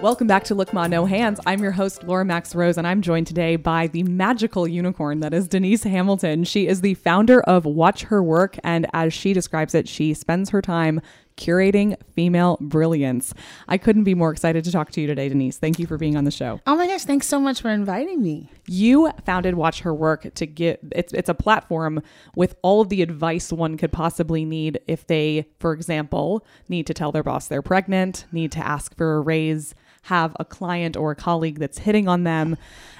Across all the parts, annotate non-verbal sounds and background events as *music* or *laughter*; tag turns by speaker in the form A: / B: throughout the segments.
A: Welcome back to Look Ma No Hands. I'm your host, Laura Max Rose, and I'm joined today by the magical unicorn that is Denise Hamilton. She is the founder of Watch Her Work, and as she describes it, she spends her time curating female brilliance. I couldn't be more excited to talk to you today, Denise. Thank you for being on the show.
B: Oh my gosh, thanks so much for inviting me.
A: You founded Watch Her Work to get it's it's a platform with all of the advice one could possibly need if they, for example, need to tell their boss they're pregnant, need to ask for a raise, have a client or a colleague that's hitting on them.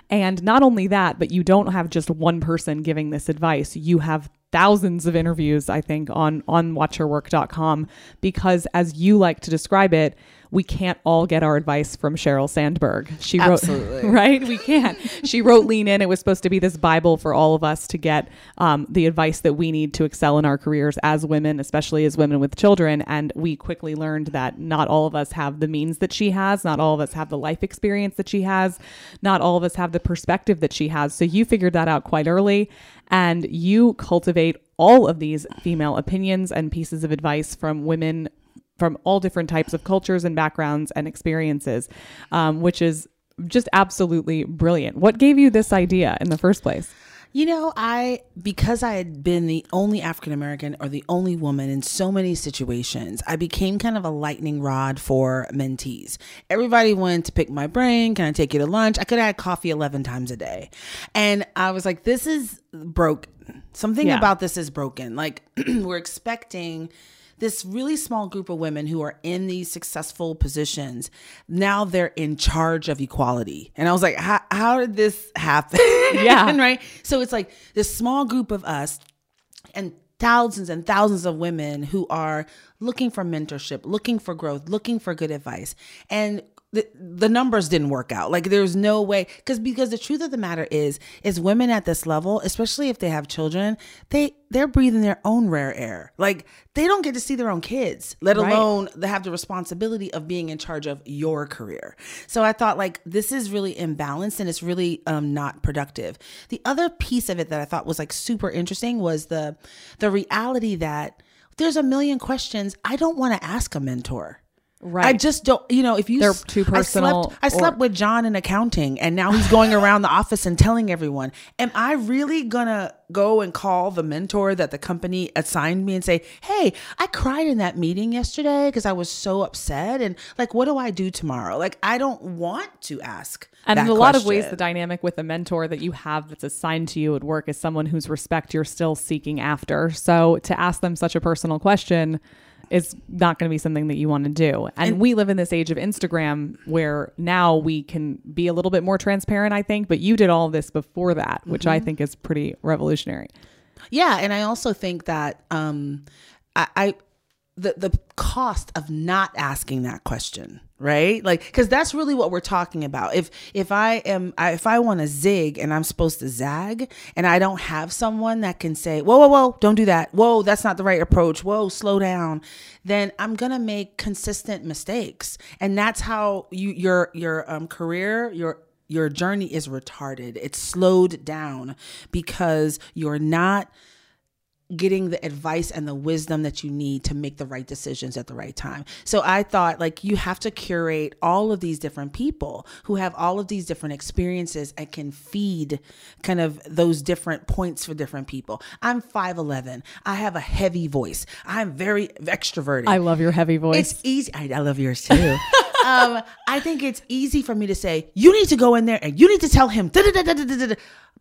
A: And not only that, but you don't have just one person giving this advice. You have thousands of interviews, I think, on on watchherwork.com because as you like to describe it, we can't all get our advice from Sheryl Sandberg. She
B: Absolutely.
A: wrote *laughs* right? We can't. she wrote Lean In. It was supposed to be this Bible for all of us to get um, the advice that we need to excel in our careers as women, especially as women with children. And we quickly learned that not all of us have the means that she has, not all of us have the life experience that she has, not all of us have the perspective that she has. So you figured that out quite early and you cultivate all of these female opinions and pieces of advice from women from all different types of cultures and backgrounds and experiences, um, which is just absolutely brilliant. What gave you this idea in the first place?
B: You know, I because I had been the only African American or the only woman in so many situations, I became kind of a lightning rod for mentees. Everybody wanted to pick my brain. Can I take you to lunch? I could have had coffee 11 times a day. And I was like, this is broken. Something
A: Yeah.
B: about this is broken. Like, *clears throat* we're expecting this really small group of women who are in these successful positions now they're in charge of equality. And i was like how, how did this happen? *laughs*
A: Yeah. *laughs*
B: right? So it's like this small group of us and thousands and thousands of women who are looking for mentorship looking for growth looking for good advice. And the, the numbers didn't work out. Like there's no way because because the truth of the matter is is women at this level especially if they have children they they're breathing their own rare air. Like they don't get to see their own kids let
A: Right.
B: alone they have the responsibility of being in charge of your career. So i thought like this is really imbalanced and it's really um, not productive. The other piece of it that i thought was like super interesting was the the reality that there's a million questions i don't want to ask a mentor
A: Right.
B: I just don't, you know, if you
A: They're too
B: I
A: personal
B: slept, I slept with John in accounting and now he's going around the office and telling everyone. Am I really gonna go and call the mentor that the company assigned me and say, Hey, I cried in that meeting yesterday because I was so upset and like what do I do tomorrow? Like I don't want to ask.
A: And in a lot of ways, the dynamic with a mentor that you have that's assigned to you at work is someone whose respect you're still seeking after. So to ask them such a personal question is not going to be something that you want to do. And, we live in this age of Instagram where now we can be a little bit more transparent, I think. But you did all this before that, which I think is pretty revolutionary.
B: Yeah, and I also think that um, I, I the the cost of not asking that question, right? Like, because that's really what we're talking about. If if I am I, if I want to zig and I'm supposed to zag, and I don't have someone that can say, "Whoa, whoa, whoa, don't do that. Whoa, that's not the right approach. Whoa, slow down," then I'm gonna make consistent mistakes, and that's how you your your um, career your your journey is retarded. It's slowed down because you're not getting the advice and the wisdom that you need to make the right decisions at the right time. So I thought like you have to curate all of these different people who have all of these different experiences and can feed kind of those different points for different people. I'm 5'11. I have a heavy voice. I'm very extroverted.
A: I love your heavy voice.
B: It's easy. I, I love yours too. *laughs* um, I think it's easy for me to say, you need to go in there and you need to tell him. da-da-da-da-da-da-da."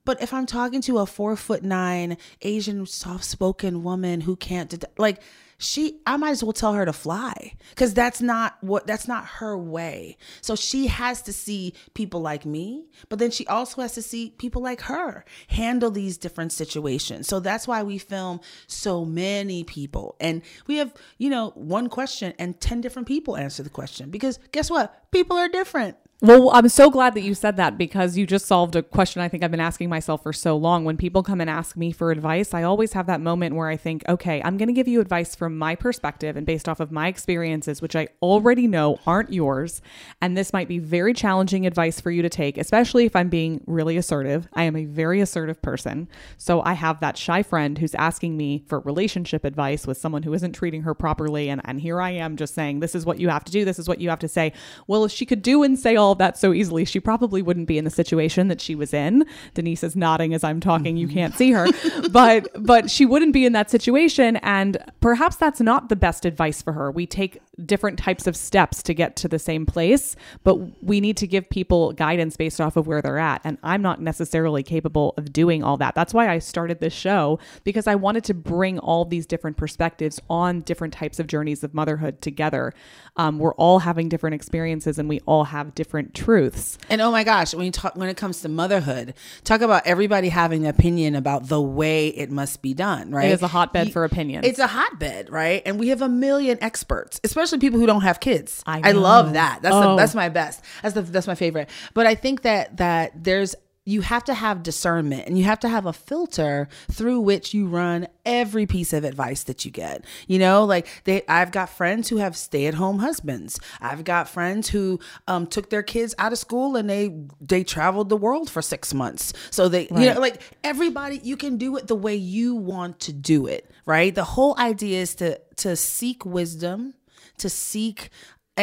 B: But if I'm talking to a four foot nine Asian soft spoken woman who can't, like, she, I might as well tell her to fly because that's not what, that's not her way. So she has to see people like me, but then she also has to see people like her handle these different situations. So that's why we film so many people. And we have, you know, one question and 10 different people answer the question because guess what? people are different.
A: Well, I'm so glad that you said that because you just solved a question I think I've been asking myself for so long. When people come and ask me for advice, I always have that moment where I think, okay, I'm going to give you advice from my perspective and based off of my experiences, which I already know aren't yours. And this might be very challenging advice for you to take, especially if I'm being really assertive. I am a very assertive person. So I have that shy friend who's asking me for relationship advice with someone who isn't treating her properly. And, and here I am just saying, this is what you have to do, this is what you have to say. Well, if she could do and say all that so easily, she probably wouldn't be in the situation that she was in. Denise is nodding as I'm talking. You can't see her, but but she wouldn't be in that situation, and perhaps that's not the best advice for her. We take different types of steps to get to the same place, but we need to give people guidance based off of where they're at. And I'm not necessarily capable of doing all that. That's why I started this show because I wanted to bring all these different perspectives on different types of journeys of motherhood together. Um, we're all having different experiences and we all have different truths.
B: And oh my gosh, when you talk when it comes to motherhood, talk about everybody having an opinion about the way it must be done, right?
A: It is a hotbed you, for opinions.
B: It's a hotbed, right? And we have a million experts, especially people who don't have kids. I, I love that. That's oh. the, that's my best. That's the that's my favorite. But I think that that there's you have to have discernment and you have to have a filter through which you run every piece of advice that you get. You know, like they I've got friends who have stay-at-home husbands. I've got friends who um, took their kids out of school and they they traveled the world for 6 months. So they right. you know like everybody you can do it the way you want to do it, right? The whole idea is to to seek wisdom to seek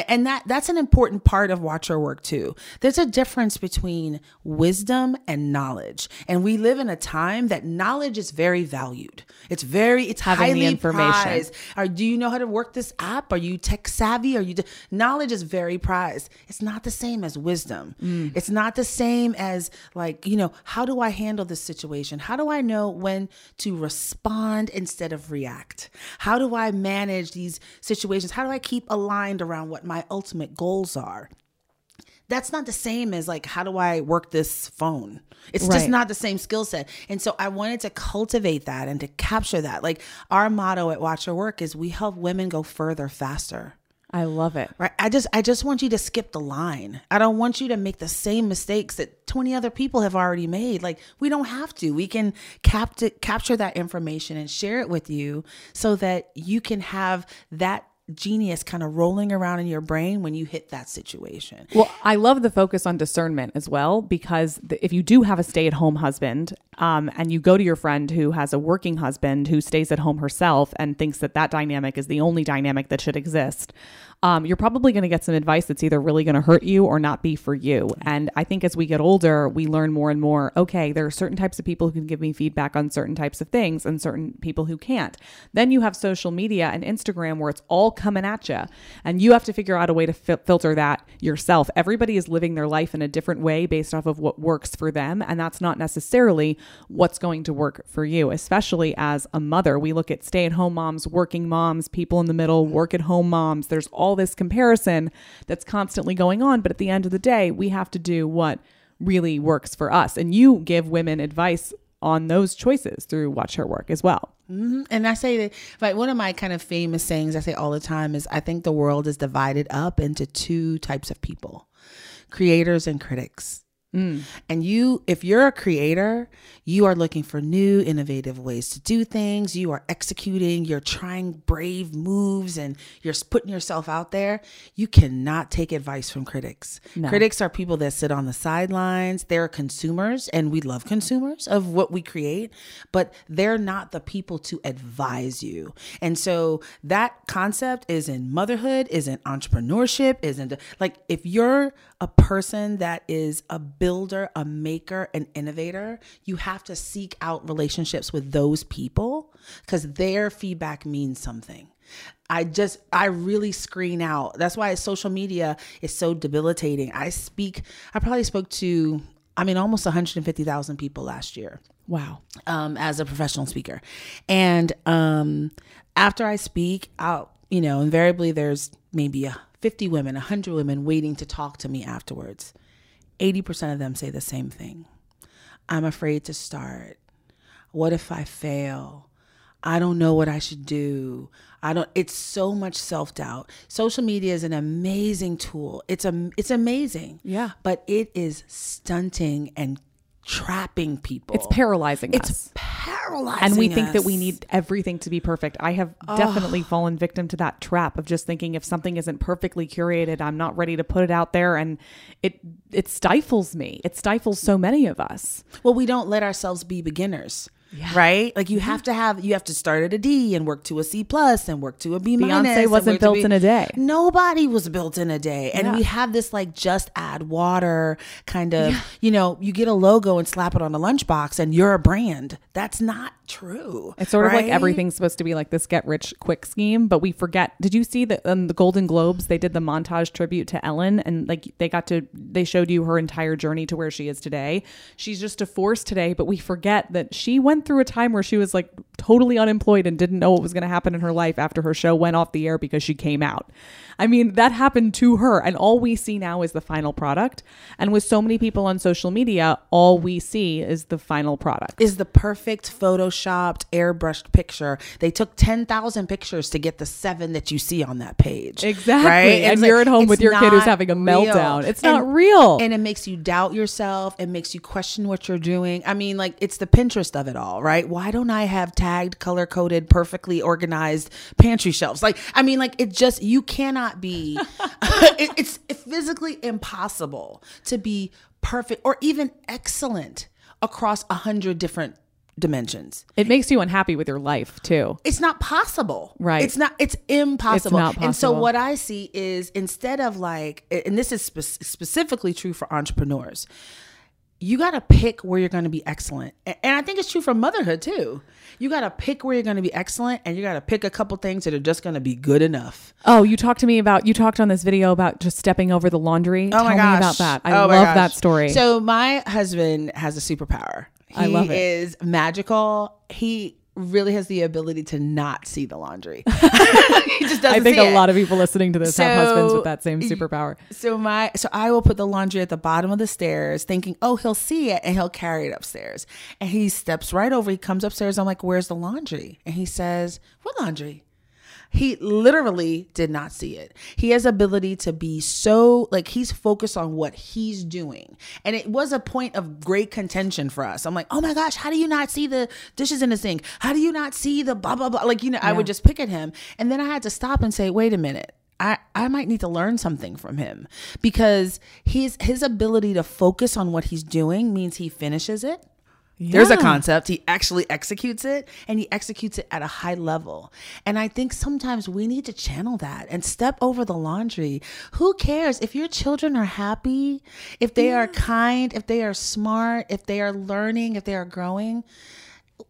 B: and that that's an important part of Watch Her Work too. There's a difference between wisdom and knowledge. And we live in a time that knowledge is very valued. It's very it's Having highly information. Prized. Are, do you know how to work this app? Are you tech savvy? Are you knowledge is very prized. It's not the same as wisdom. Mm. it's not the same as like you know how do i handle this situation? How do i know when to respond instead of react? How do i manage these situations? How do i keep aligned around what my ultimate goals are that's not the same as like how do i work this phone it's right. just not the same skill set and so i wanted to cultivate that and to capture that like our motto at Watch Her Work is we help women go further faster
A: I love it.
B: Right. I just I just want you to skip the line. I don't want you to make the same mistakes that 20 other people have already made. Like we don't have to. We can cap- capture that information and share it with you so that you can have that genius kind of rolling around in your brain when you hit that situation.
A: Well, I love the focus on discernment as well because the, if you do have a stay-at-home husband um, and you go to your friend who has a working husband who stays at home herself and thinks that that dynamic is the only dynamic that should exist, um, you're probably going to get some advice that's either really going to hurt you or not be for you. And I think as we get older, we learn more and more okay, there are certain types of people who can give me feedback on certain types of things and certain people who can't. Then you have social media and Instagram where it's all coming at you. And you have to figure out a way to fi- filter that yourself. Everybody is living their life in a different way based off of what works for them. And that's not necessarily what's going to work for you, especially as a mother. We look at stay at home moms, working moms, people in the middle, work at home moms. There's all this comparison that's constantly going on. But at the end of the day, we have to do what really works for us. And you give women advice on those choices through Watch Her Work as well.
B: Mm-hmm. And I say that, like, one of my kind of famous sayings I say all the time is I think the world is divided up into two types of people creators and critics. Mm. And you, if you're a creator, you are looking for new, innovative ways to do things. You are executing, you're trying brave moves, and you're putting yourself out there. You cannot take advice from critics. No. Critics are people that sit on the sidelines. They're consumers, and we love consumers of what we create, but they're not the people to advise you. And so that concept is in motherhood, is in entrepreneurship, is in like if you're a person that is a builder, a maker, an innovator, you have to seek out relationships with those people because their feedback means something. I just, I really screen out. That's why social media is so debilitating. I speak, I probably spoke to, I mean, almost 150,000 people last year.
A: Wow.
B: Um, as a professional speaker. And um, after I speak I'll, you know, invariably there's maybe a 50 women, 100 women waiting to talk to me afterwards. 80% of them say the same thing I'm afraid to start. What if I fail? I don't know what I should do. I don't it's so much self-doubt. Social media is an amazing tool. It's a it's amazing.
A: Yeah.
B: But it is stunting and trapping people.
A: It's paralyzing
B: It's
A: us.
B: paralyzing.
A: and we think that we need everything to be perfect. I have definitely fallen victim to that trap of just thinking if something isn't perfectly curated, I'm not ready to put it out there and it it stifles me. It stifles so many of us.
B: Well, we don't let ourselves be beginners. Right? Like you mm-hmm. have to have you have to start at a D and work to a C plus and work to a B minus.
A: Beyonce wasn't built in a day.
B: Nobody was built in a day. And
A: Yeah.
B: we have this like just add water kind of, you know, you get a logo and slap it on a lunchbox and you're a brand. That's not true.
A: It's sort of like everything's supposed to be like this get rich quick scheme, but we forget. Did you see that on um, the Golden Globes they did the montage tribute to Ellen and like they got to they showed you her entire journey to where she is today. She's just a force today, but we forget that she went through a time where she was like totally unemployed and didn't know what was going to happen in her life after her show went off the air because she came out. I mean, that happened to her and all we see now is the final product. And with so many people on social media, all we see is the final product.
B: is the perfect photoshopped airbrushed picture. They took 10,000 pictures to get the 7 that you see on that page.
A: Exactly.
B: Right?
A: And
B: It's
A: you're
B: like,
A: at home with your kid who's having a
B: real.
A: meltdown. It's
B: And-
A: not real.
B: And it makes you doubt yourself. It makes you question what you're doing. I mean, like it's the Pinterest of it all, right? Why don't I have tagged, color coded, perfectly organized pantry shelves? Like, I mean, like it just you cannot be. *laughs* *laughs* it, it's physically impossible to be perfect or even excellent across a hundred different dimensions.
A: it makes you unhappy with your life too.
B: It's not possible.
A: Right.
B: It's not, it's impossible.
A: It's not possible.
B: And so what I see is instead of like, and this is spe- specifically true for entrepreneurs, you got to pick where you're going to be excellent. And I think it's true for motherhood too. You got to pick where you're going to be excellent and you got to pick a couple things that are just going to be good enough.
A: Oh, you talked to me about you talked on this video about just stepping over the laundry.
B: Oh
A: Tell
B: my
A: me
B: gosh.
A: about that. I
B: Oh my
A: love
B: gosh.
A: that story.
B: So my husband has a superpower. He
A: I love it.
B: is magical. He really has the ability to not see the laundry. *laughs* *laughs* he just doesn't
A: I think a
B: it.
A: lot of people listening to this have husbands with that same superpower.
B: So my so I will put the laundry at the bottom of the stairs, thinking, oh, he'll see it and he'll carry it upstairs. And he steps right over. He comes upstairs. I'm like, where's the laundry? And he says, what laundry? He literally did not see it. He has ability to be so like he's focused on what he's doing. And it was a point of great contention for us. I'm like, "Oh my gosh, how do you not see the dishes in the sink? How do you not see the blah blah blah?" Like, you know, I would just pick at him. And then I had to stop and say, "Wait a minute. I, I might need to learn something from him because his his ability to focus on what he's doing means he finishes it. There's a concept. He actually executes it and he executes it at a high level. And I think sometimes we need to channel that and step over the laundry. Who cares if your children are happy, if they are kind, if they are smart, if they are learning, if they are growing?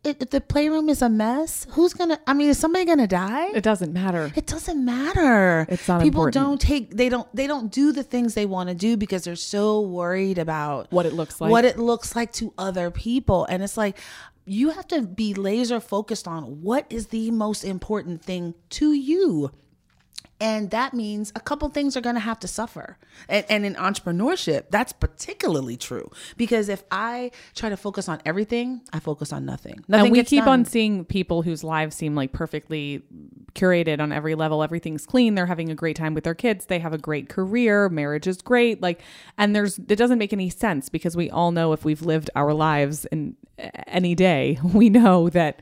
B: If the playroom is a mess, who's gonna? I mean, is somebody gonna die?
A: It doesn't matter.
B: It doesn't matter.
A: It's not
B: People
A: important.
B: don't take they don't they don't do the things they want to do because they're so worried about
A: What it looks like.
B: What it looks like to other people. And it's like you have to be laser focused on what is the most important thing to you. And that means a couple things are going to have to suffer. And, and in entrepreneurship, that's particularly true because if I try to focus on everything, I focus on nothing. Nothing
A: and we keep
B: done.
A: on seeing people whose lives seem like perfectly curated on every level. Everything's clean. They're having a great time with their kids. They have a great career. Marriage is great. Like, and there's, it doesn't make any sense because we all know if we've lived our lives in any day, *laughs* we know that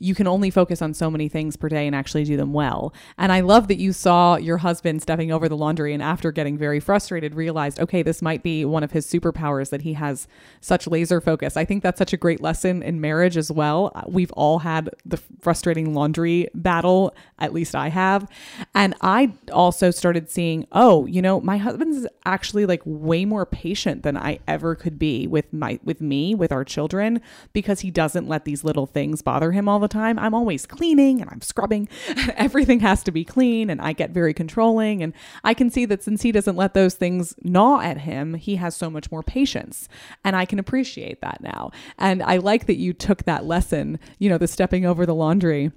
A: you can only focus on so many things per day and actually do them well. And I love that you saw your husband stepping over the laundry and after getting very frustrated realized, okay, this might be one of his superpowers that he has such laser focus. I think that's such a great lesson in marriage as well. Uh, we've all had the frustrating laundry battle, at least I have. And I also started seeing, oh, you know, my husband's actually like way more patient than I ever could be with my with me, with our children because he doesn't let these little things bother him all the time. I'm always cleaning and I'm scrubbing. *laughs* Everything has to be clean and I get very controlling and I can see that since he doesn't let those things gnaw at him, he has so much more patience. And I can appreciate that now. And I like that you took that lesson, you know, the stepping over the laundry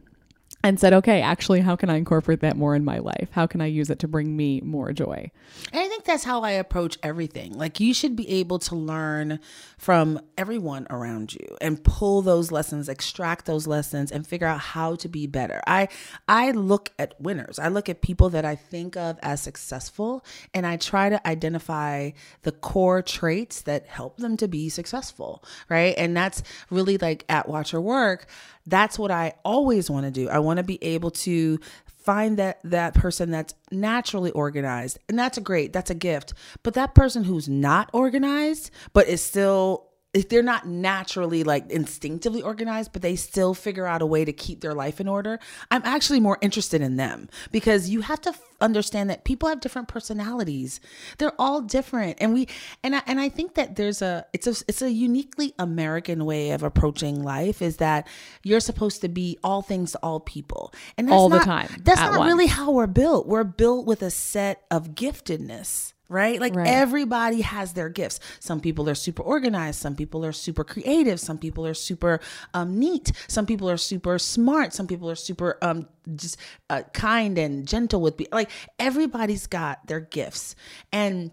A: and said, okay, actually, how can I incorporate that more in my life? How can I use it to bring me more joy?
B: And I think that's how I approach everything. Like you should be able to learn from everyone around you and pull those lessons, extract those lessons and figure out how to be better. I I look at winners. I look at people that I think of as successful and I try to identify the core traits that help them to be successful, right? And that's really like at Watch Her Work that's what I always want to do. I want to be able to find that that person that's naturally organized and that's a great that's a gift. But that person who's not organized but is still they're not naturally like instinctively organized, but they still figure out a way to keep their life in order, I'm actually more interested in them because you have to f- understand that people have different personalities. They're all different, and we and I, and I think that there's a it's a it's a uniquely American way of approaching life is that you're supposed to be all things to all people, and that's
A: All the time,
B: That's not
A: once.
B: really how we're built. We're built with a set of giftedness right? Like
A: Right.
B: everybody has their gifts. Some people are super organized. Some people are super creative. Some people are super um, neat. Some people are super smart. Some people are super um, just uh, kind and gentle with people. Like everybody's got their gifts, and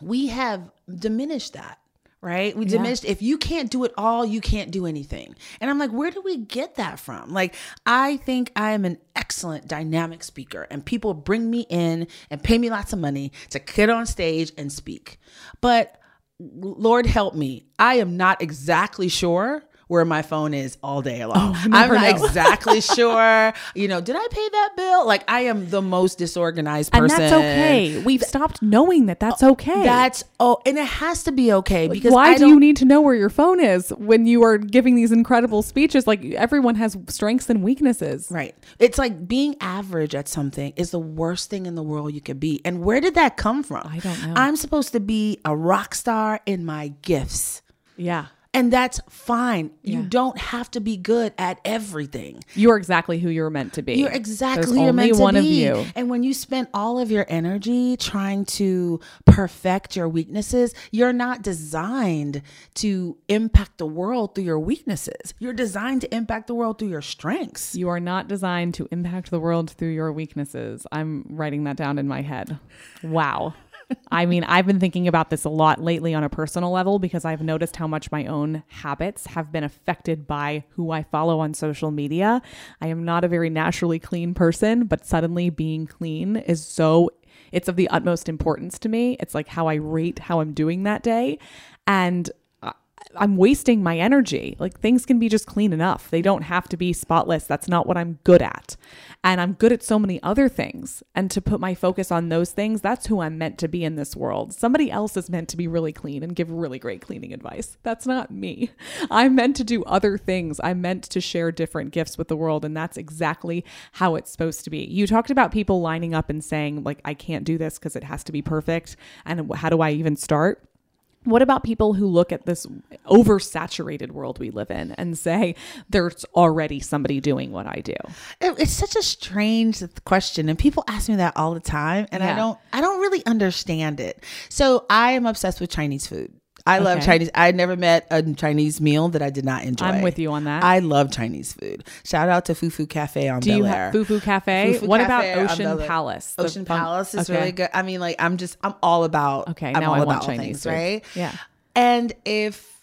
B: we have diminished that. Right? We diminished if you can't do it all, you can't do anything. And I'm like, where do we get that from? Like, I think I am an excellent dynamic speaker, and people bring me in and pay me lots of money to get on stage and speak. But Lord help me, I am not exactly sure where my phone is all day long. Oh,
A: I'm
B: not
A: know. *laughs*
B: exactly sure. You know, did I pay that bill? Like, I am the most disorganized person.
A: And that's okay. We've stopped knowing that that's okay.
B: That's oh, and it has to be okay because
A: Why do you need to know where your phone is when you are giving these incredible speeches? Like everyone has strengths and weaknesses.
B: Right. It's like being average at something is the worst thing in the world you could be. And where did that come from?
A: I don't know.
B: I'm supposed to be a rock star in my gifts.
A: Yeah.
B: And that's fine. You don't have to be good at everything.
A: You're exactly who you're meant to be.
B: You're exactly
A: There's
B: who you're meant to
A: one
B: be.
A: of you.
B: And when you spend all of your energy trying to perfect your weaknesses, you're not designed to impact the world through your weaknesses. You're designed to impact the world through your strengths.
A: You are not designed to impact the world through your weaknesses. I'm writing that down in my head. Wow. I mean, I've been thinking about this a lot lately on a personal level because I've noticed how much my own habits have been affected by who I follow on social media. I am not a very naturally clean person, but suddenly being clean is so it's of the utmost importance to me. It's like how I rate how I'm doing that day. And I'm wasting my energy. Like things can be just clean enough. They don't have to be spotless. That's not what I'm good at. And I'm good at so many other things. And to put my focus on those things, that's who I'm meant to be in this world. Somebody else is meant to be really clean and give really great cleaning advice. That's not me. I'm meant to do other things. I'm meant to share different gifts with the world. And that's exactly how it's supposed to be. You talked about people lining up and saying, like, I can't do this because it has to be perfect. And how do I even start? What about people who look at this oversaturated world we live in and say there's already somebody doing what I do?
B: It- it's such a strange question and people ask me that all the time and i don't i don't really understand it. So i am obsessed with chinese food i love
A: Okay.
B: chinese i never met a chinese meal that i did not enjoy
A: I'm with you on that.
B: i love chinese food shout out to fufu cafe on
A: do
B: Bellaire.
A: Fufu Cafe?
B: Fufu
A: what
B: Cafe
A: about Ocean Palace?
B: Ocean palace is
A: okay.
B: really good i mean like i'm just i'm all about
A: Okay,
B: I'm
A: now
B: all
A: I want
B: about
A: Chinese
B: things,
A: food.
B: right
A: Yeah.
B: and if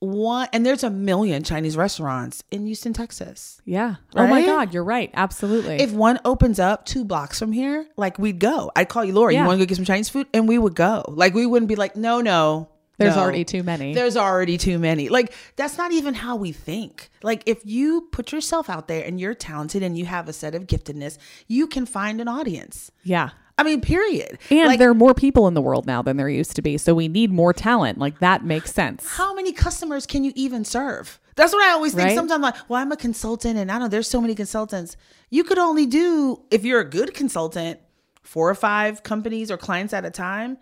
B: one and there's a million chinese restaurants in houston texas
A: Yeah. Oh my God, you're right. Absolutely.
B: if one opens up two blocks from here, like we'd go. I'd call you, Laura.
A: Yeah.
B: You want to go get some Chinese food, and we would go. Like we wouldn't be like, no, no.
A: There's
B: no.
A: already too many.
B: There's already too many. Like that's not even how we think. Like if you put yourself out there and you're talented and you have a set of giftedness, you can find an audience.
A: yeah.
B: I mean, period.
A: And
B: like,
A: there are more people in the world now than there used to be. So we need more talent. Like that makes sense.
B: how many customers can you even serve? That's what I always think.
A: Right?
B: Sometimes I'm like, well, I'm a consultant and I know there's so many consultants. You could only do, if you're a good consultant, four or five companies or clients at a time.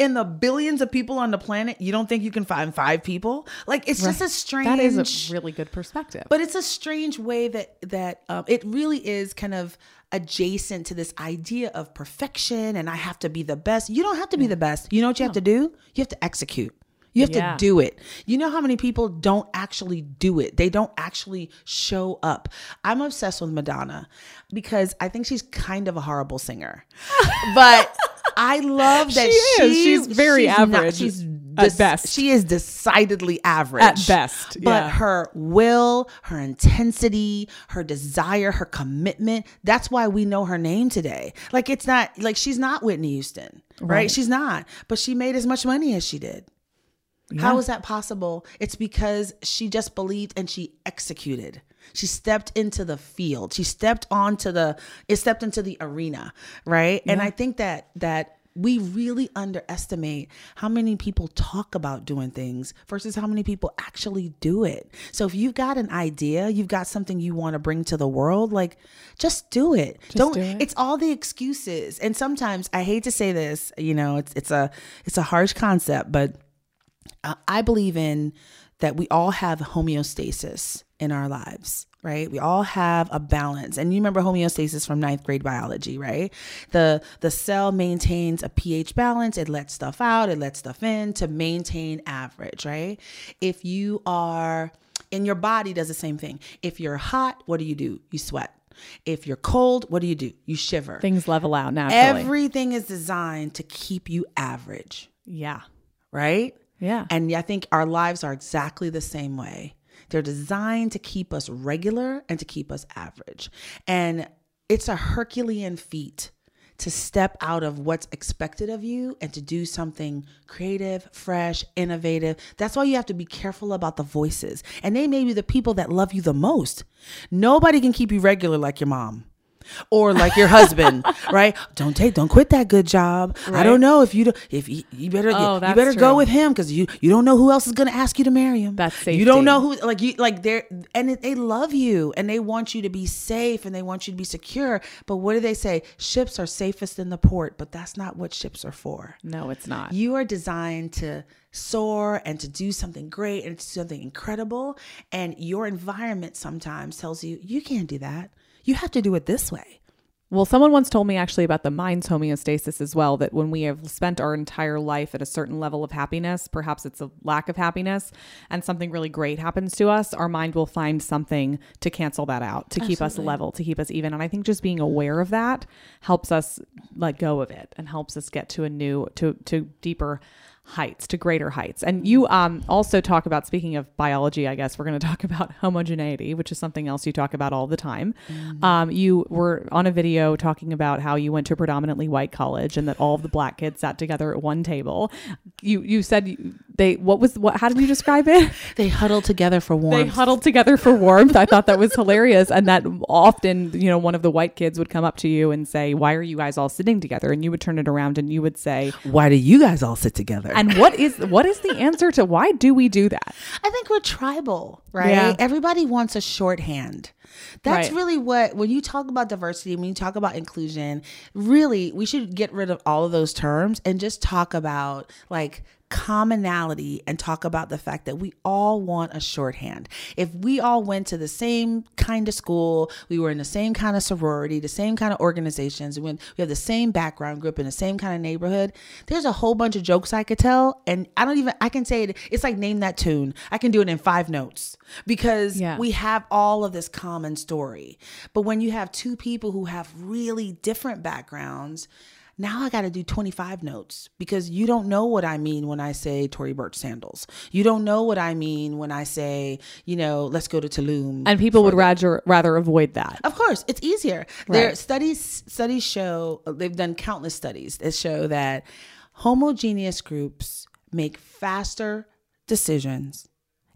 B: In the billions of people on the planet, you don't think you can find five people? Like it's just a strange
A: That is a really good perspective.
B: but it's a strange way that that um, it really is kind of adjacent to this idea of perfection and I have to be the best. You don't have to be the best. You know what you have to do? You have to execute. You have
A: Yeah.
B: to do it. You know how many people don't actually do it? They don't actually show up. I'm obsessed with Madonna because I think she's kind of a horrible singer. *laughs* but I love *laughs* that
A: She
B: she,
A: is. She's very
B: not-
A: average
B: she's
A: at best.
B: She is decidedly average
A: At best,
B: But her will, her intensity, her desire, her commitment, that's why we know her name today. Like it's not like she's not Whitney Houston, right?
A: Right.
B: She's not, but she made as much money as she did. How is that possible? It's because she just believed and she executed. She stepped into the field. She stepped onto the it stepped into the arena, right? And I think that that we really underestimate how many people talk about doing things versus how many people actually do it. So if you've got an idea, you've got something you want to bring to the world, like just do it. Don't
A: do it.
B: it's all the excuses. And sometimes I hate to say this, you know, it's it's a it's a harsh concept, but uh, I believe in that we all have homeostasis in our lives, right? We all have a balance. And you remember homeostasis from ninth grade biology, right? The the cell maintains a pH balance, it lets stuff out, it lets stuff in to maintain average, right? If you are in your body does the same thing. If you're hot, what do you do? You sweat. If you're cold, what do you do? You shiver.
A: Things level out naturally.
B: Everything is designed to keep you average,
A: yeah.
B: right?
A: Yeah.
B: And I think our lives are exactly the same way. They're designed to keep us regular and to keep us average. And it's a Herculean feat to step out of what's expected of you and to do something creative, fresh, innovative. That's why you have to be careful about the voices. And they may be the people that love you the most. Nobody can keep you regular like your mom. Or like your husband, *laughs* right? Don't take, don't quit that good job. I don't know if you do, if you, you better,
A: Oh,
B: you better go with him because you you don't know who else is going to ask you to marry him.
A: That's
B: You don't know who like you like they're and they love you and they want you to be safe and they want you to be secure. But what do they say? Ships are safest in the port, but that's not what ships are for.
A: No, it's not.
B: You are designed to soar and to do something great and to do something incredible. And your environment sometimes tells you you can't do that. You have to do it this way.
A: Well, someone once told me actually about the mind's homeostasis as well that when we have spent our entire life at a certain level of happiness, perhaps it's a lack of happiness, and something really great happens to us, our mind will find something to cancel that out, to keep us level, to keep us even. And I think just being aware of that helps us let go of it and helps us get to a new, to, to deeper heights to greater heights. And you um also talk about speaking of biology i guess we're going *laughs* to talk about homogeneity which is something else you talk about all the time. Um you were on a video talking about how you went to a predominantly white college and that all of the black kids sat together at one table. You you said you- they what was what how did you describe it *laughs*
B: They huddle together for warmth.
A: they huddled together for warmth i thought that was hilarious and that often you know one of the white kids would come up to you and say why are you guys all sitting together and you would turn it around and you would say
B: Why do you guys all sit together?
A: and what is what is the answer to why do we do that?
B: I think we're tribal, right?
A: Yeah.
B: Everybody wants a shorthand. That's
A: Right.
B: really what when you talk about diversity, when you talk about inclusion, really we should get rid of all of those terms and just talk about like commonality and talk about the fact that we all want a shorthand. If we all went to the same kind of school, we were in the same kind of sorority, the same kind of organizations, we, we have the same background group in the same kind of neighborhood, there's a whole bunch of jokes I could tell. And I don't even, I can say it, it's like name that tune. I can do it in five notes because
A: Yeah.
B: we have all of this common story. But when you have two people who have really different backgrounds, now I got to do 25 notes because you don't know what I mean when I say Tory Burch sandals. You don't know what I mean when I say, you know, let's go to Tulum.
A: And people would rather rather avoid that.
B: Of course, it's easier. There studies studies show they've done countless studies that show that homogeneous groups make faster decisions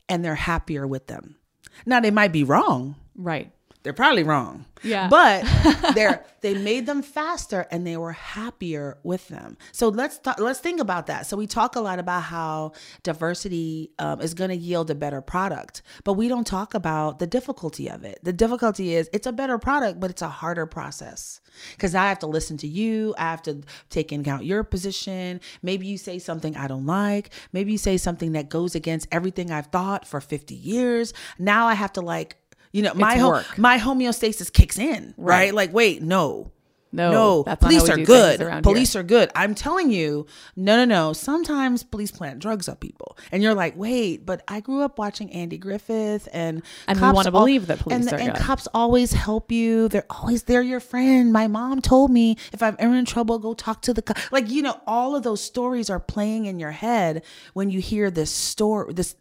B: and they're happier with them. Now they might be wrong.
A: Right.
B: They're probably wrong.
A: Yeah.
B: But *laughs* they're they made them faster and they were happier with them. So let's talk, let's think about that. So we talk a lot about how diversity um, is going to yield a better product, but we don't talk about the difficulty of it. The difficulty is it's a better product, but it's a harder process because I have to listen to you. I have to take into account your position. Maybe you say something I don't like. Maybe you say something that goes against everything I've thought for 50 years. Now I have to like you know my
A: It's
B: ho- my homeostasis kicks in right.
A: Right.
B: like wait no
A: No,
B: no,
A: that's
B: police are good. Police are good. I'm telling you, no, no, no. Sometimes police plant drugs on people, and you're like, wait, but I grew up watching Andy Griffith, and
A: And we wanna believe that police
B: and,
A: are
B: and
A: good.
B: cops always help you. They're always they're your friend. My mom told me if I'm ever in trouble, go talk to the cop. Like you know, all of those stories are playing in your head when you hear this story. This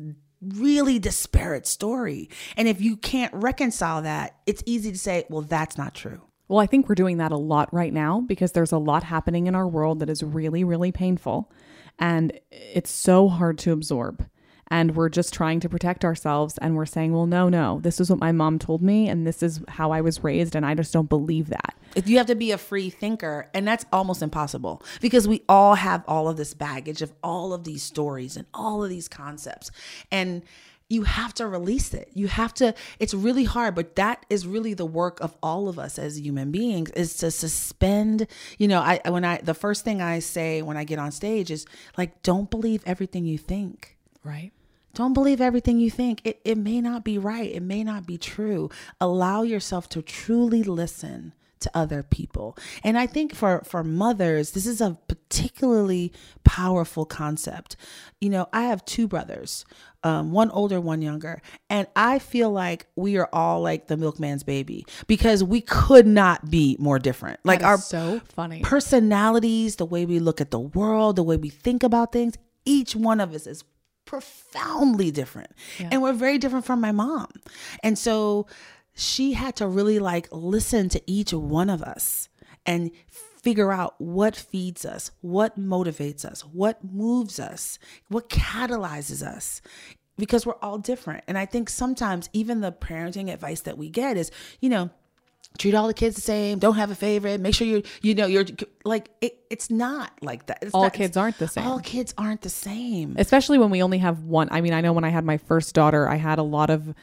B: really disparate story, and if you can't reconcile that, it's easy to say, well, that's not true.
A: Well, I think we're doing that a lot right now because there's a lot happening in our world that is really, really painful. And it's so hard to absorb. And we're just trying to protect ourselves. And we're saying, well, no, no, this is what my mom told me. And this is how I was raised. And I just don't believe that.
B: You have to be a free thinker, and that's almost impossible because we all have all of this baggage of all of these stories and all of these concepts. And you have to release it. You have to, it's really hard, but that is really the work of all of us as human beings is to suspend, you know, I, when I, the first thing I say when I get on stage is like, don't believe everything you think.
A: Right.
B: Don't believe everything you think. It, it may not be right. It may not be true. Allow yourself to truly listen to other people. And I think for, for mothers, this is a particularly powerful concept. You know, I have two brothers, um, one older, one younger. And I feel like we are all like the milkman's baby because we could not be more different. Like our
A: so funny.
B: personalities, the way we look at the world, the way we think about things, each one of us is profoundly different. And we're very different from my mom. And so she had to really like listen to each one of us and figure out what feeds us, what motivates us, what moves us, what catalyzes us because we're all different. And I think sometimes even the parenting advice that we get is, you know, treat all the kids the same, don't have a favorite, make sure you you know you're like it, it's not like that. It's
A: All
B: not-
A: kids aren't the same.
B: All kids aren't the same.
A: especially when we only have one. I mean, I know when I had my first daughter, I had a lot of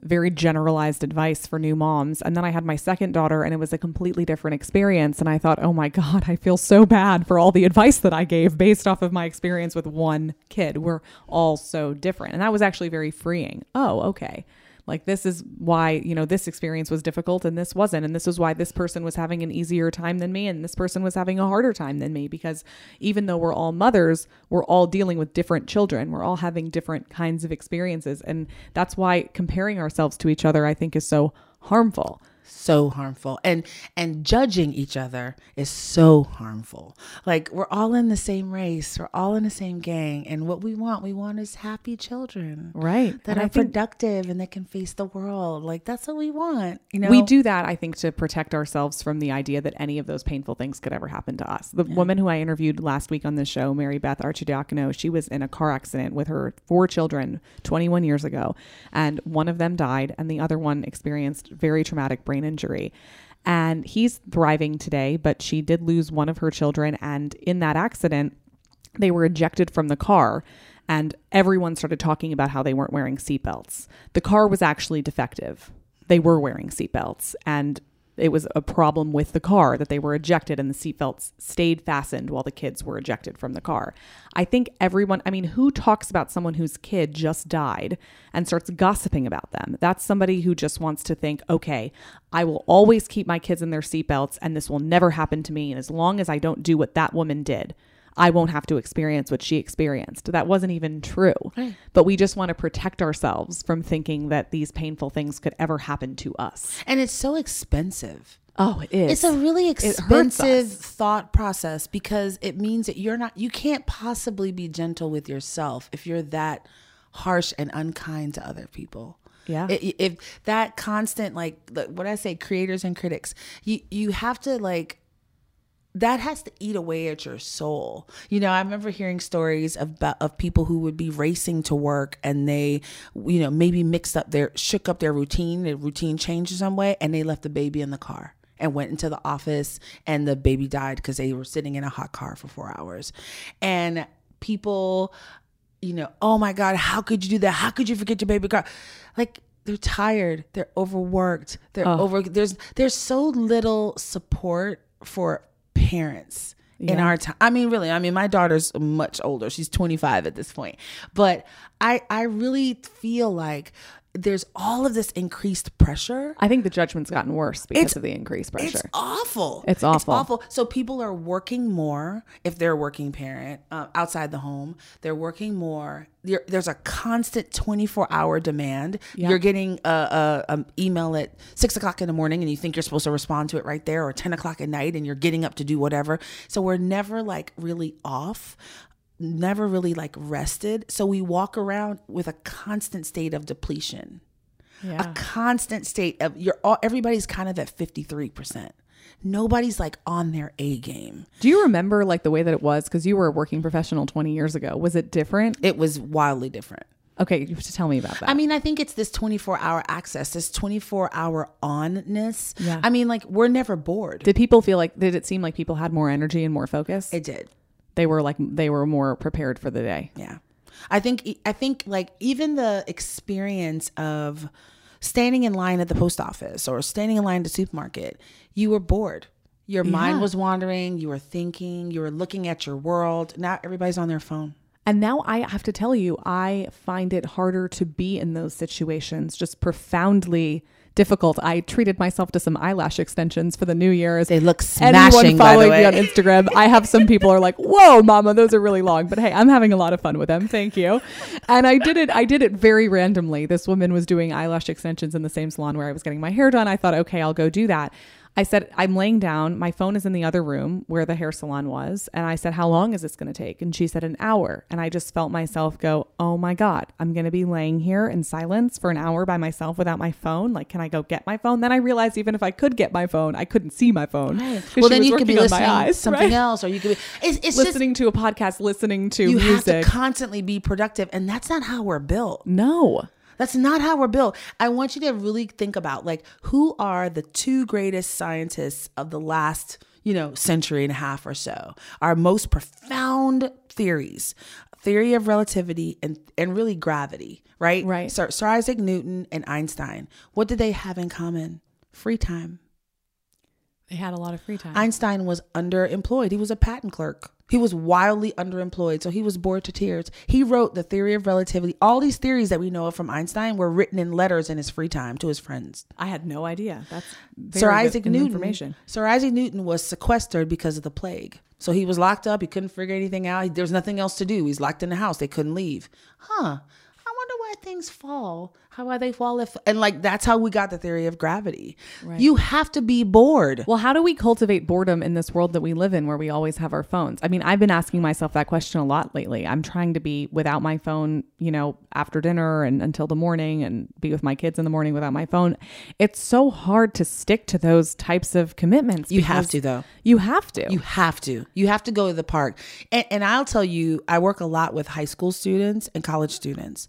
A: very generalized advice for new moms. And then I had my second daughter, and it was a completely different experience. And I thought, oh my God, I feel so bad for all the advice that I gave based off of my experience with one kid. We're all so different. And that was actually very freeing. Oh, okay. Like, this is why, you know, this experience was difficult and this wasn't. And this is why this person was having an easier time than me and this person was having a harder time than me. Because even though we're all mothers, we're all dealing with different children. We're all having different kinds of experiences. And that's why comparing ourselves to each other, I think, is so harmful.
B: So harmful. And and judging each other is so harmful. Like we're all in the same race. We're all in the same gang. And what we want we want is happy children
A: Right.
B: that
A: And
B: are productive and that can face the world. Like that's what we want you know?
A: we do that, I think, to protect ourselves from the idea that any of those painful things could ever happen to us. The woman who I interviewed last week on the show, Mary Beth Archidiacono, she was in a car accident with her four children 21 years ago, and one of them died, and the other one experienced very traumatic brain injury. And he's thriving today, but she did lose one of her children, and in that accident, they were ejected from the car and everyone started talking about how they weren't wearing seatbelts. The car was actually defective. They were wearing seatbelts and it was a problem with the car that they were ejected and the seatbelts stayed fastened while the kids were ejected from the car. I think everyone, I mean, who talks about someone whose kid just died and starts gossiping about them? That's somebody who just wants to think, okay, I will always keep my kids in their seatbelts and this will never happen to me. And as long as I don't do what that woman did, I won't have to experience what she experienced. That wasn't even true. But we just want to protect ourselves from thinking that these painful things could ever happen to us.
B: and it's so expensive
A: Oh, it is.
B: it's a really expensive thought process because it means that you're not you can't possibly be gentle with yourself if you're that harsh and unkind to other people
A: Yeah.
B: If that constant like what i say creators and critics you you have to like that has to eat away at your soul. You know, I remember hearing stories about of people who would be racing to work and they, you know, maybe mixed up their shook up their routine, their routine changed in some way, and they left the baby in the car and went into the office and the baby died because they were sitting in a hot car for four hours. And people, you know, oh my God, how could you do that? How could you forget your baby car? Like they're tired, they're overworked, they're over there's there's so little support for parents in our time. I mean, really, I mean, my daughter's much older. She's 25 at this point. But I I really feel like there's all of this increased pressure.
A: I think the judgment's gotten worse because
B: It's-
A: of the increased pressure.
B: It's awful.
A: It's awful.
B: It's awful. So people are working more if they're a working parent uh, outside the home. They're working more. There- There's a constant 24 hour demand.
A: Yeah.
B: You're getting a, a, a email at six o'clock in the morning, and you think you're supposed to respond to it right there, or 10 o'clock at night, and you're getting up to do whatever. So we're never like really off. Never really like rested. So we walk around with a constant state of depletion
A: yeah.
B: a constant state of you're all everybody's kind of at 53%. Nobody's like on their A game.
A: Do you remember like the way that it was? Because you were a working professional 20 years ago. Was it different?
B: It was wildly different.
A: Okay, you have to tell me about that.
B: I mean, I think it's this 24 hour access, this 24 hour onness.
A: Yeah.
B: I mean, like, we're never bored.
A: did people feel like, did it seem like people had more energy and more focus?
B: It did.
A: They were like, they were more prepared for the day.
B: Yeah. I think, I think like even the experience of standing in line at the post office or standing in line at the supermarket, you were bored. Your mind was wandering. You were thinking. You were looking at your world. Now everybody's on their phone.
A: And now I have to tell you, I find it harder to be in those situations, just profoundly difficult. I treated myself to some eyelash extensions for the new Year's.
B: They look
A: anyone
B: smashing, by the
A: following me on Instagram, I have some people are like, "Whoa, mama, those are really long." But hey, I'm having a lot of fun with them. Thank you. And I did it. I did it very randomly. This woman was doing eyelash extensions in the same salon where I was getting my hair done. I thought, okay, I'll go do that. I said, I'm laying down. My phone is in the other room where the hair salon was. And I said, How long is this going to take? And she said, An hour. And I just felt myself go, Oh my God, I'm going to be laying here in silence for an hour by myself without my phone. Like, can I go get my phone? Then I realized even if I could get my phone, I couldn't see my phone. 'cause
B: Well, then you could be
A: working on my
B: listening
A: eyes,
B: something
A: right?
B: else, or you could be. It's, it's just
A: Listening to a podcast, listening to
B: you have
A: music.
B: to constantly be productive, and that's not how we're built.
A: no.
B: That's not how we're built. I want you to really think about like who are the two greatest scientists of the last, you know, century and a half or so. Our most profound theories. Theory of relativity and and really gravity, right?
A: Right.
B: Sir, Sir Isaac Newton and Einstein. What did they have in common? Free time.
A: They had a lot of free time.
B: Einstein was underemployed. He was a patent clerk. He was wildly underemployed, so he was bored to tears. He wrote the theory of relativity. All these theories that we know of from Einstein were written in letters in his free time to his friends.
A: I had no idea. That's very
B: Sir
A: good
B: Isaac Newton.
A: information.
B: Sir Isaac Newton was sequestered because of the plague. So he was locked up. He couldn't figure anything out. There was nothing else to do. He's locked in the house. They couldn't leave. Huh. I wonder why things fall. How are they fall if and like that's how we got the theory of gravity.
A: Right.
B: You have to be bored.
A: Well, how do we cultivate boredom in this world that we live in where we always have our phones? I mean, I've been asking myself that question a lot lately. I'm trying to be without my phone, you know, after dinner and until the morning and be with my kids in the morning without my phone. It's so hard to stick to those types of commitments.
B: You have to though.
A: You have to.
B: You have to. You have to go to the park. And, and I'll tell you, I work a lot with high school students and college students.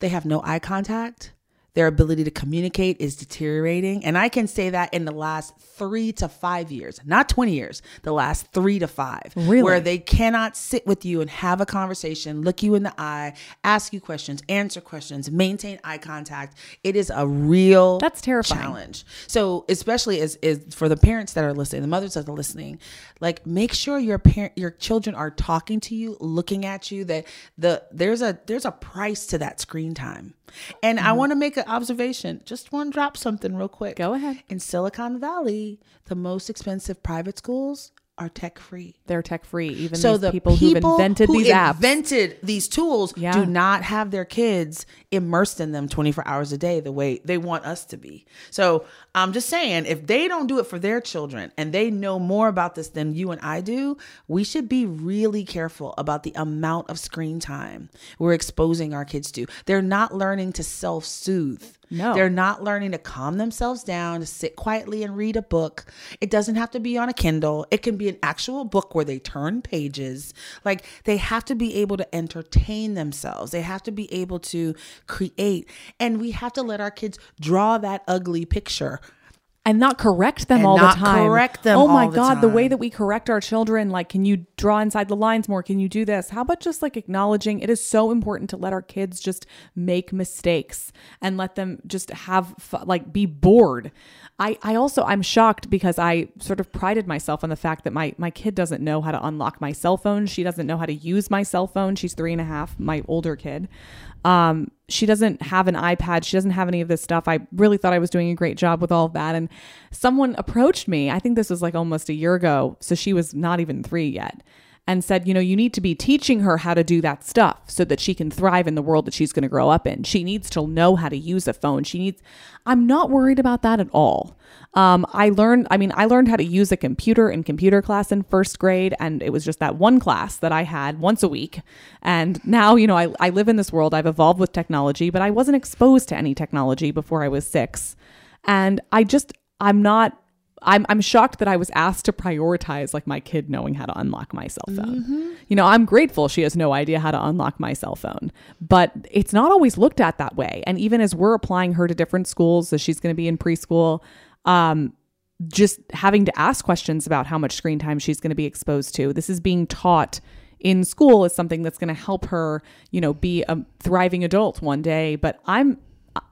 B: They have no eye contact. Their ability to communicate is deteriorating. And I can say that in the last three to five years, not 20 years, the last three to five,
A: Really?
B: where they cannot sit with you and have a conversation, look you in the eye, ask you questions, answer questions, maintain eye contact. It is a real
A: That's terrifying.
B: challenge. So especially as is for the parents that are listening, the mothers that are listening, like make sure your parent your children are talking to you, looking at you, that the there's a there's a price to that screen time. And
A: Mm-hmm.
B: I want to make an observation. Just want to drop something real quick.
A: Go ahead.
B: In Silicon Valley, the most expensive private schools are tech free.
A: They're tech free. Even
B: So
A: these
B: the
A: people, who've invented
B: who
A: these apps.
B: invented these tools
A: Yeah.
B: do not have their kids immersed in them 24 hours a day the way they want us to be. So I'm just saying, if they don't do it for their children and they know more about this than you and I do, we should be really careful about the amount of screen time we're exposing our kids to. They're not learning to self soothe.
A: No.
B: They're not learning to calm themselves down, to sit quietly and read a book. It doesn't have to be on a Kindle. It can be an actual book where they turn pages. Like they have to be able to entertain themselves. They have to be able to create. And we have to let our kids draw that ugly picture.
A: And not correct them
B: And
A: all the time.
B: correct them
A: Oh my
B: the
A: god, the way that we correct our children, like, can you draw inside the lines more? Can you do this? How about just like acknowledging it is so important to let our kids just make mistakes and let them just have like be bored. I, I also I'm shocked because I sort of prided myself on the fact that my my kid doesn't know how to unlock my cell phone. She doesn't know how to use my cell phone. She's three and a half, my older kid. Um, she doesn't have an iPad. She doesn't have any of this stuff. I really thought I was doing a great job with all of that. And someone approached me, I think this was like almost a year ago. So she was not even three yet, and said, you know, you need to be teaching her how to do that stuff so that she can thrive in the world that she's going to grow up in. She needs to know how to use a phone. She needs, I'm not worried about that at all. Um, I learned, I mean, I learned how to use a computer in computer class in first grade, and it was just that one class that I had once a week. And now, you know, I, I live in this world, I've evolved with technology, but I wasn't exposed to any technology before I was six. And I just, I'm not I'm I'm shocked that I was asked to prioritize like my kid knowing how to unlock my cell phone. Mm-hmm. You know, I'm grateful she has no idea how to unlock my cell phone, but it's not always looked at that way. And even as we're applying her to different schools, as she's going to be in preschool, um, just having to ask questions about how much screen time she's going to be exposed to. This is being taught in school is something that's going to help her, you know, be a thriving adult one day. But I'm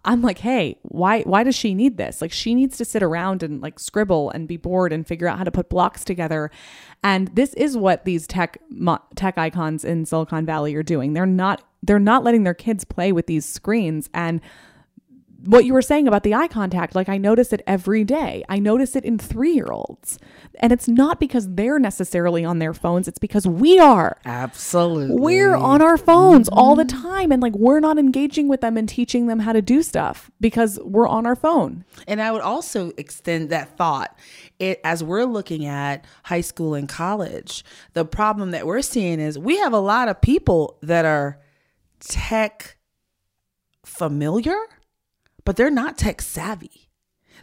A: I'm like, hey, why why does she need this? Like she needs to sit around and like scribble and be bored and figure out how to put blocks together. And this is what these tech tech icons in Silicon Valley are doing. They're not they're not letting their kids play with these screens and what you were saying about the eye contact, like I notice it every day. I notice it in three year olds. And it's not because they're necessarily on their phones, it's because we are.
B: Absolutely.
A: We're on our phones mm-hmm. all the time. And like we're not engaging with them and teaching them how to do stuff because we're on our phone.
B: And I would also extend that thought. It, as we're looking at high school and college, the problem that we're seeing is we have a lot of people that are tech familiar but they're not tech savvy.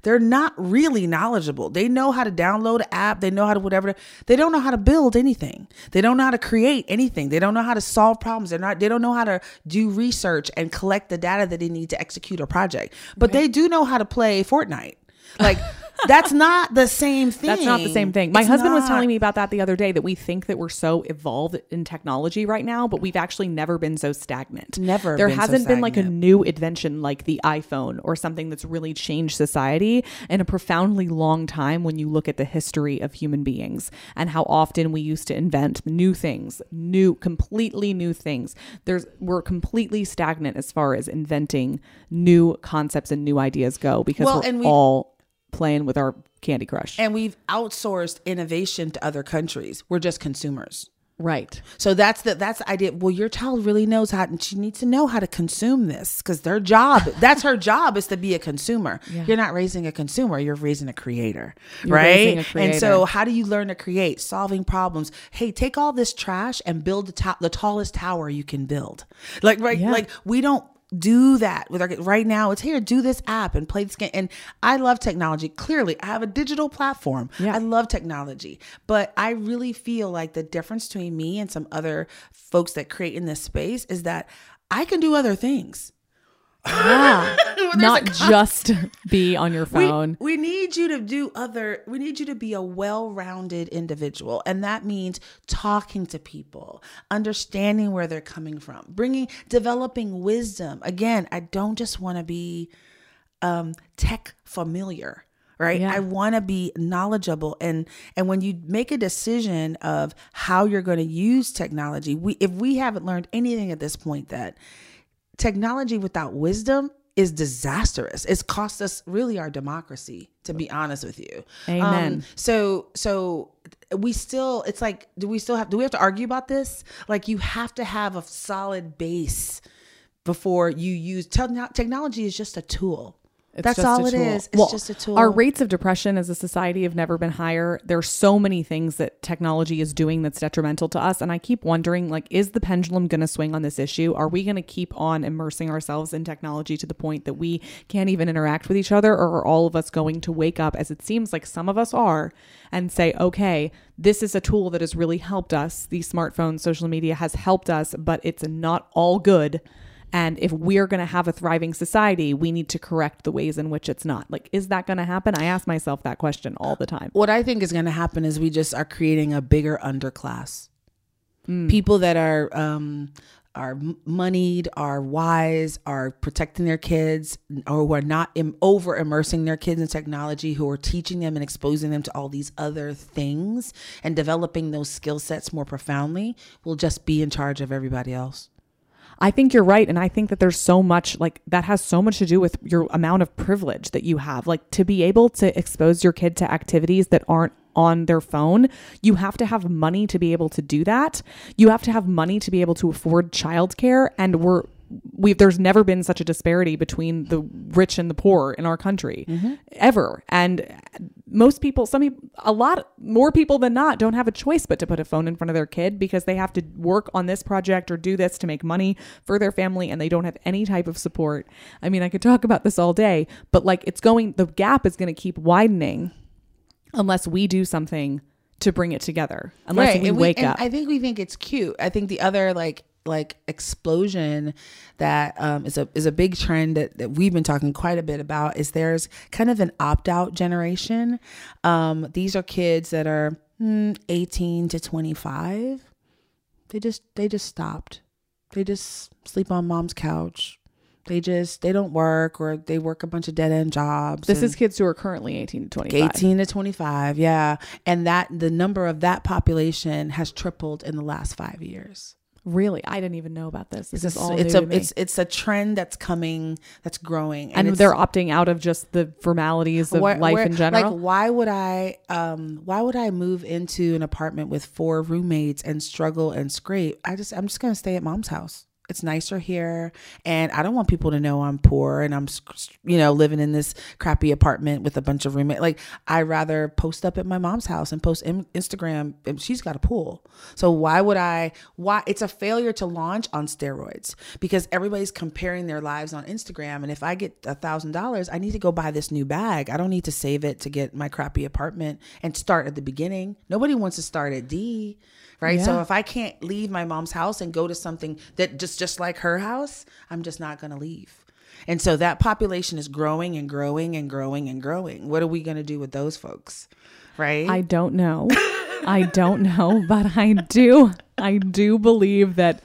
B: They're not really knowledgeable. They know how to download an app. They know how to whatever. They don't know how to build anything. They don't know how to create anything. They don't know how to solve problems. They're not. They don't know how to do research and collect the data that they need to execute a project. But they do know how to play Fortnite. Like *laughs* that's not the same thing.
A: That's not the same thing. My it's husband not. was telling me about that the other day that we think that we're so evolved in technology right now, but we've actually never been so stagnant.
B: Never.
A: There hasn't so been like a new invention like the iPhone or something that's really changed society in a profoundly long time when you look at the history of human beings and how often we used to invent new things, new completely new things. There's we're completely stagnant as far as inventing new concepts and new ideas go because well, we're all playing with our Candy Crush.
B: And we've outsourced innovation to other countries. We're just consumers.
A: Right.
B: So that's the that's the idea. Well, your child really knows how, and she needs to know how to consume this because their job, *laughs* that's her job, is to be a consumer. Yeah. You're not raising a consumer; you're raising a creator, you're right? A creator. And so, how do you learn to create? Solving problems. Hey, take all this trash and build the, ta- the tallest tower you can build. Like right, yeah. like we don't do that with our right now it's here do this app and play this game. And i love technology. Clearly i have a digital platform. Yeah. i love technology. But i really feel like the difference between me and some other folks that create in this space is that i can do other things *laughs*
A: yeah. Not just be on your phone.
B: We, we need you to do other, we need you to be a well rounded individual. And that means talking to people, understanding where they're coming from, bringing, developing wisdom. Again, I don't just want to be um, tech familiar right yeah. i want to be knowledgeable and and when you make a decision of how you're going to use technology we if we haven't learned anything at this point that technology without wisdom is disastrous. It's cost us really our democracy, to be honest with you.
A: Amen. Um,
B: so so we still it's like do we still have do we have to argue about this? Like you have to have a solid base before you use technology is just a tool. It's That's all it is. It's well, just a tool.
A: Our rates of depression as a society have never been higher. There's so many things that technology is doing that's detrimental to us. And I keep wondering, like, is the pendulum going to swing on this issue? Are we going to keep on immersing ourselves in technology to the point that we can't even interact with each other? Or are all of us going to wake up, as it seems like some of us are, and say, okay, this is a tool that has really helped us. These smartphones, social media has helped us, but it's not all good and if we're going to have a thriving society, we need to correct the ways in which it's not. Like, is that going to happen? I ask myself that question all the time.
B: What I think is going to happen is we just are creating a bigger underclass. Mm. People that are um, are moneyed, are wise, are protecting their kids, or who are not Im- over immersing their kids in technology, who are teaching them and exposing them to all these other things and developing those skill sets more profoundly, will just be in charge of everybody else.
A: I think you're right. And I think that there's so much like that has so much to do with your amount of privilege that you have. Like to be able to expose your kid to activities that aren't on their phone, you have to have money to be able to do that. You have to have money to be able to afford childcare. And we're we there's never been such a disparity between the rich and the poor in our country
B: Mm-hmm.
A: ever and most people some people a lot more people than not don't have a choice but to put a phone in front of their kid because they have to work on this project or do this to make money for their family and they don't have any type of support i mean i could talk about this all day but like it's going the gap is going to keep widening unless we do something to bring it together unless we
B: and
A: wake
B: and
A: up
B: I think we think it's cute. I think the other like like explosion that um, is a is a big trend that, that we've been talking quite a bit about is there's kind of an opt out generation. Um, these are kids that are mm, 18 to 25. They just they just stopped. They just sleep on mom's couch. They just they don't work or they work a bunch of dead end jobs.
A: this is kids who are currently 18 to 25
B: 18 to 25 yeah and that the number of that population has tripled in the last five years
A: Really, I didn't even know about this. This is all
B: it's a it's it's a trend that's coming that's growing
A: and
B: it's-
A: they're opting out of just the formalities of
B: where-
A: life
B: where-
A: in general.
B: like why would i um why would i move into an apartment with four roommates and struggle and scrape i just i'm just gonna stay at mom's house it's nicer here. And i don't want people to know i'm poor and i'm you know living in this crappy apartment with a bunch of roommates like i rather post up at my mom's house and post in instagram she's got a pool. So why would i why it's a failure to launch on steroids because everybody's comparing their lives on instagram. And if i get a thousand dollars i need to go buy this new bag. I don't need to save it to get my crappy apartment and start at the beginning. Nobody wants to start at d right so if i can't leave my mom's house and go to something that just just like her house i'm just not going to leave and so that population is growing and growing and growing and growing what are we going to do with those folks right
A: I don't know. I don't know, *laughs* but I do. I do believe that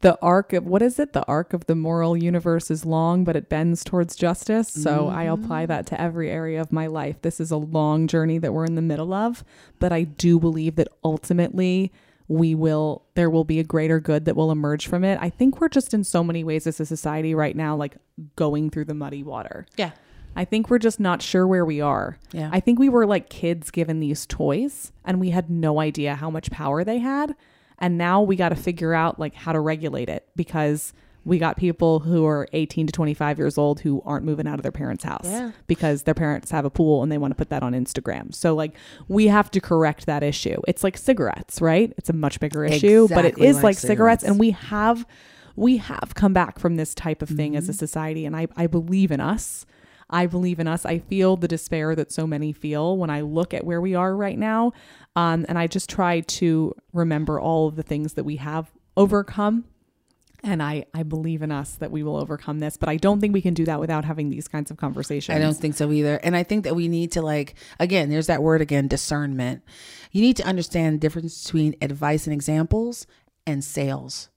A: the arc of what is it? The arc of the moral universe is long, but it bends towards justice. So I apply mm-hmm. that to every area of my life. This is a long journey that we're in the middle of, but I do believe that ultimately we will there will be a greater good that will emerge from it. I think we're just in so many ways as a society right now like going through the muddy water.
B: yeah
A: I think we're just not sure where we are.
B: Yeah.
A: I think we were like kids given these toys and we had no idea how much power they had. And now we got to figure out like how to regulate it because we got people who are 18 to 25 years old who aren't moving out of their parents' house
B: Yeah.
A: because their parents have a pool and they want to put that on Instagram. So like we have to correct that issue. It's like cigarettes, right? It's a much bigger issue, but it is
B: like
A: like, cigarettes
B: cigarettes.
A: and we have we have come back from this type of thing
B: Mm-hmm.
A: as a society and I, I believe in us i believe in us i feel the despair that so many feel when i look at where we are right now um, and i just try to remember all of the things that we have overcome and I, I believe in us that we will overcome this but i don't think we can do that without having these kinds of conversations
B: I don't think so either. And I think that we need to like again, there's that word again, discernment. You need to understand the difference between advice and examples and sales.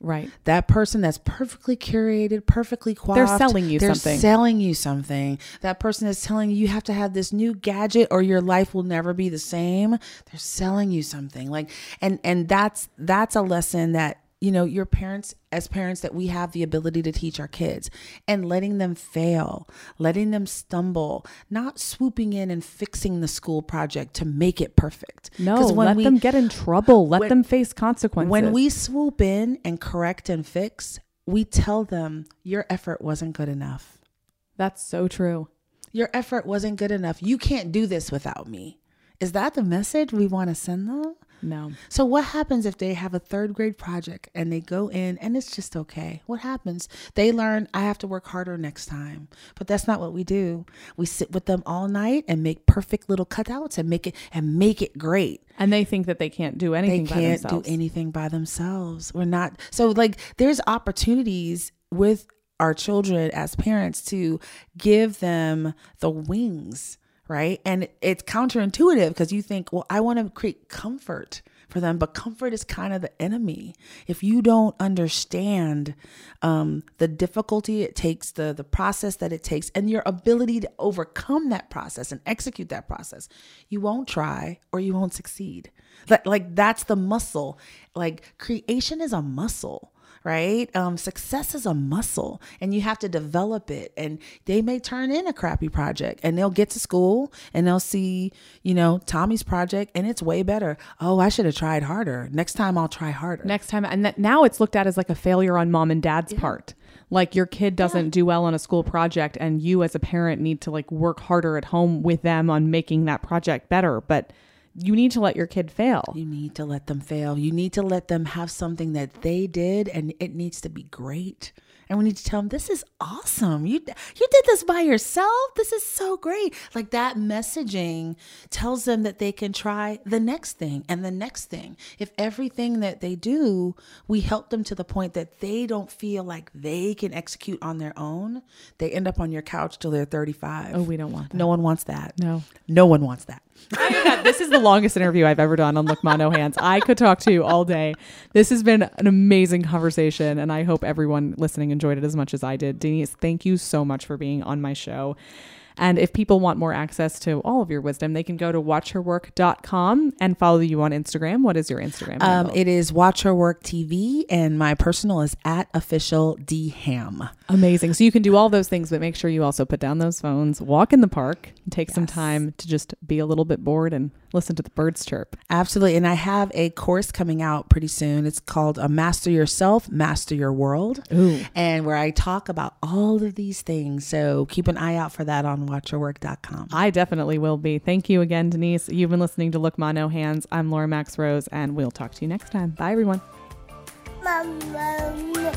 A: right
B: That person that's perfectly curated, perfectly qualified.
A: They're selling you something.
B: they're
A: something.
B: selling you something. That person is telling you you have to have this new gadget or your life will never be the same. They're selling you something. Like and and that's that's a lesson that you know your parents as parents that we have the ability to teach our kids and letting them fail letting them stumble not swooping in and fixing the school project to make it perfect
A: no
B: when
A: let
B: we-
A: them get in trouble let
B: when-
A: them face consequences
B: when we swoop in and correct and fix, we tell them your effort wasn't good enough.
A: that's so true
B: Your effort wasn't good enough. You can't do this without me. Is that the message we want to send them?
A: No
B: So, what happens if they have a third grade project and they go in and it's just okay? What happens? They learn, I have to work harder next time. But that's not what we do. We sit with them all night and make perfect little cutouts and make it and make it great.
A: and they think that they can't do anything by
B: can't do anything by themselves. We're not so like there's opportunities with our children as parents to give them the wings, right? And it's counterintuitive because you think, well, I want to create comfort for them, but comfort is kind of the enemy. If you don't understand um, the difficulty it takes, the the process that it takes, and your ability to overcome that process and execute that process, you won't try or you won't succeed. Like, like that's the muscle. Like creation is a muscle right? Um, success is a muscle and you have to develop it. And they may turn in a crappy project and they'll get to school and they'll see, you know, Tommy's project and it's way better. Oh, I should have tried harder. Next time I'll try harder.
A: Next time, and that now it's looked at as like a failure on mom and dad's part. Like your kid doesn't do well on a school project, and you as a parent need to like work harder at home with them on making that project better. But you need to let your kid fail.
B: You need to let them fail. You need to let them have something that they did and it needs to be great. And we need to tell them this is awesome. You you did this by yourself. This is so great. Like that messaging tells them that they can try the next thing and the next thing. If everything that they do, we help them to the point that they don't feel like they can execute on their own, they end up on your couch till they're 35.
A: Oh, we don't want that.
B: No one wants that.
A: No.
B: No one wants that.
A: This is the longest interview I've ever done on Look Ma No Hands. I could talk to you all day. This has been an amazing conversation, and I hope everyone listening enjoyed it as much as I did. Denise, thank you so much for being on my show. And if people want more access to all of your wisdom, they can go to watchherwork.com and follow you on Instagram. What is your Instagram?
B: Um, it is Watch Her Work TV, and my personal is at official D Ham.
A: Amazing. So you can do all those things, but make sure you also put down those phones, walk in the park, take some time to just be a little bit bored and listen to the birds chirp.
B: Absolutely. And I have a course coming out pretty soon. It's called uh, Master Yourself, Master Your World.
A: Ooh.
B: And where I talk about all of these things. So keep an eye out for that on watchherwork.com.
A: I definitely will be. Thank you again, Denise. You've been listening to Look Ma No Hands. I'm Laura Max Rose, and we'll talk to you next time. Bye, everyone.
C: Mama,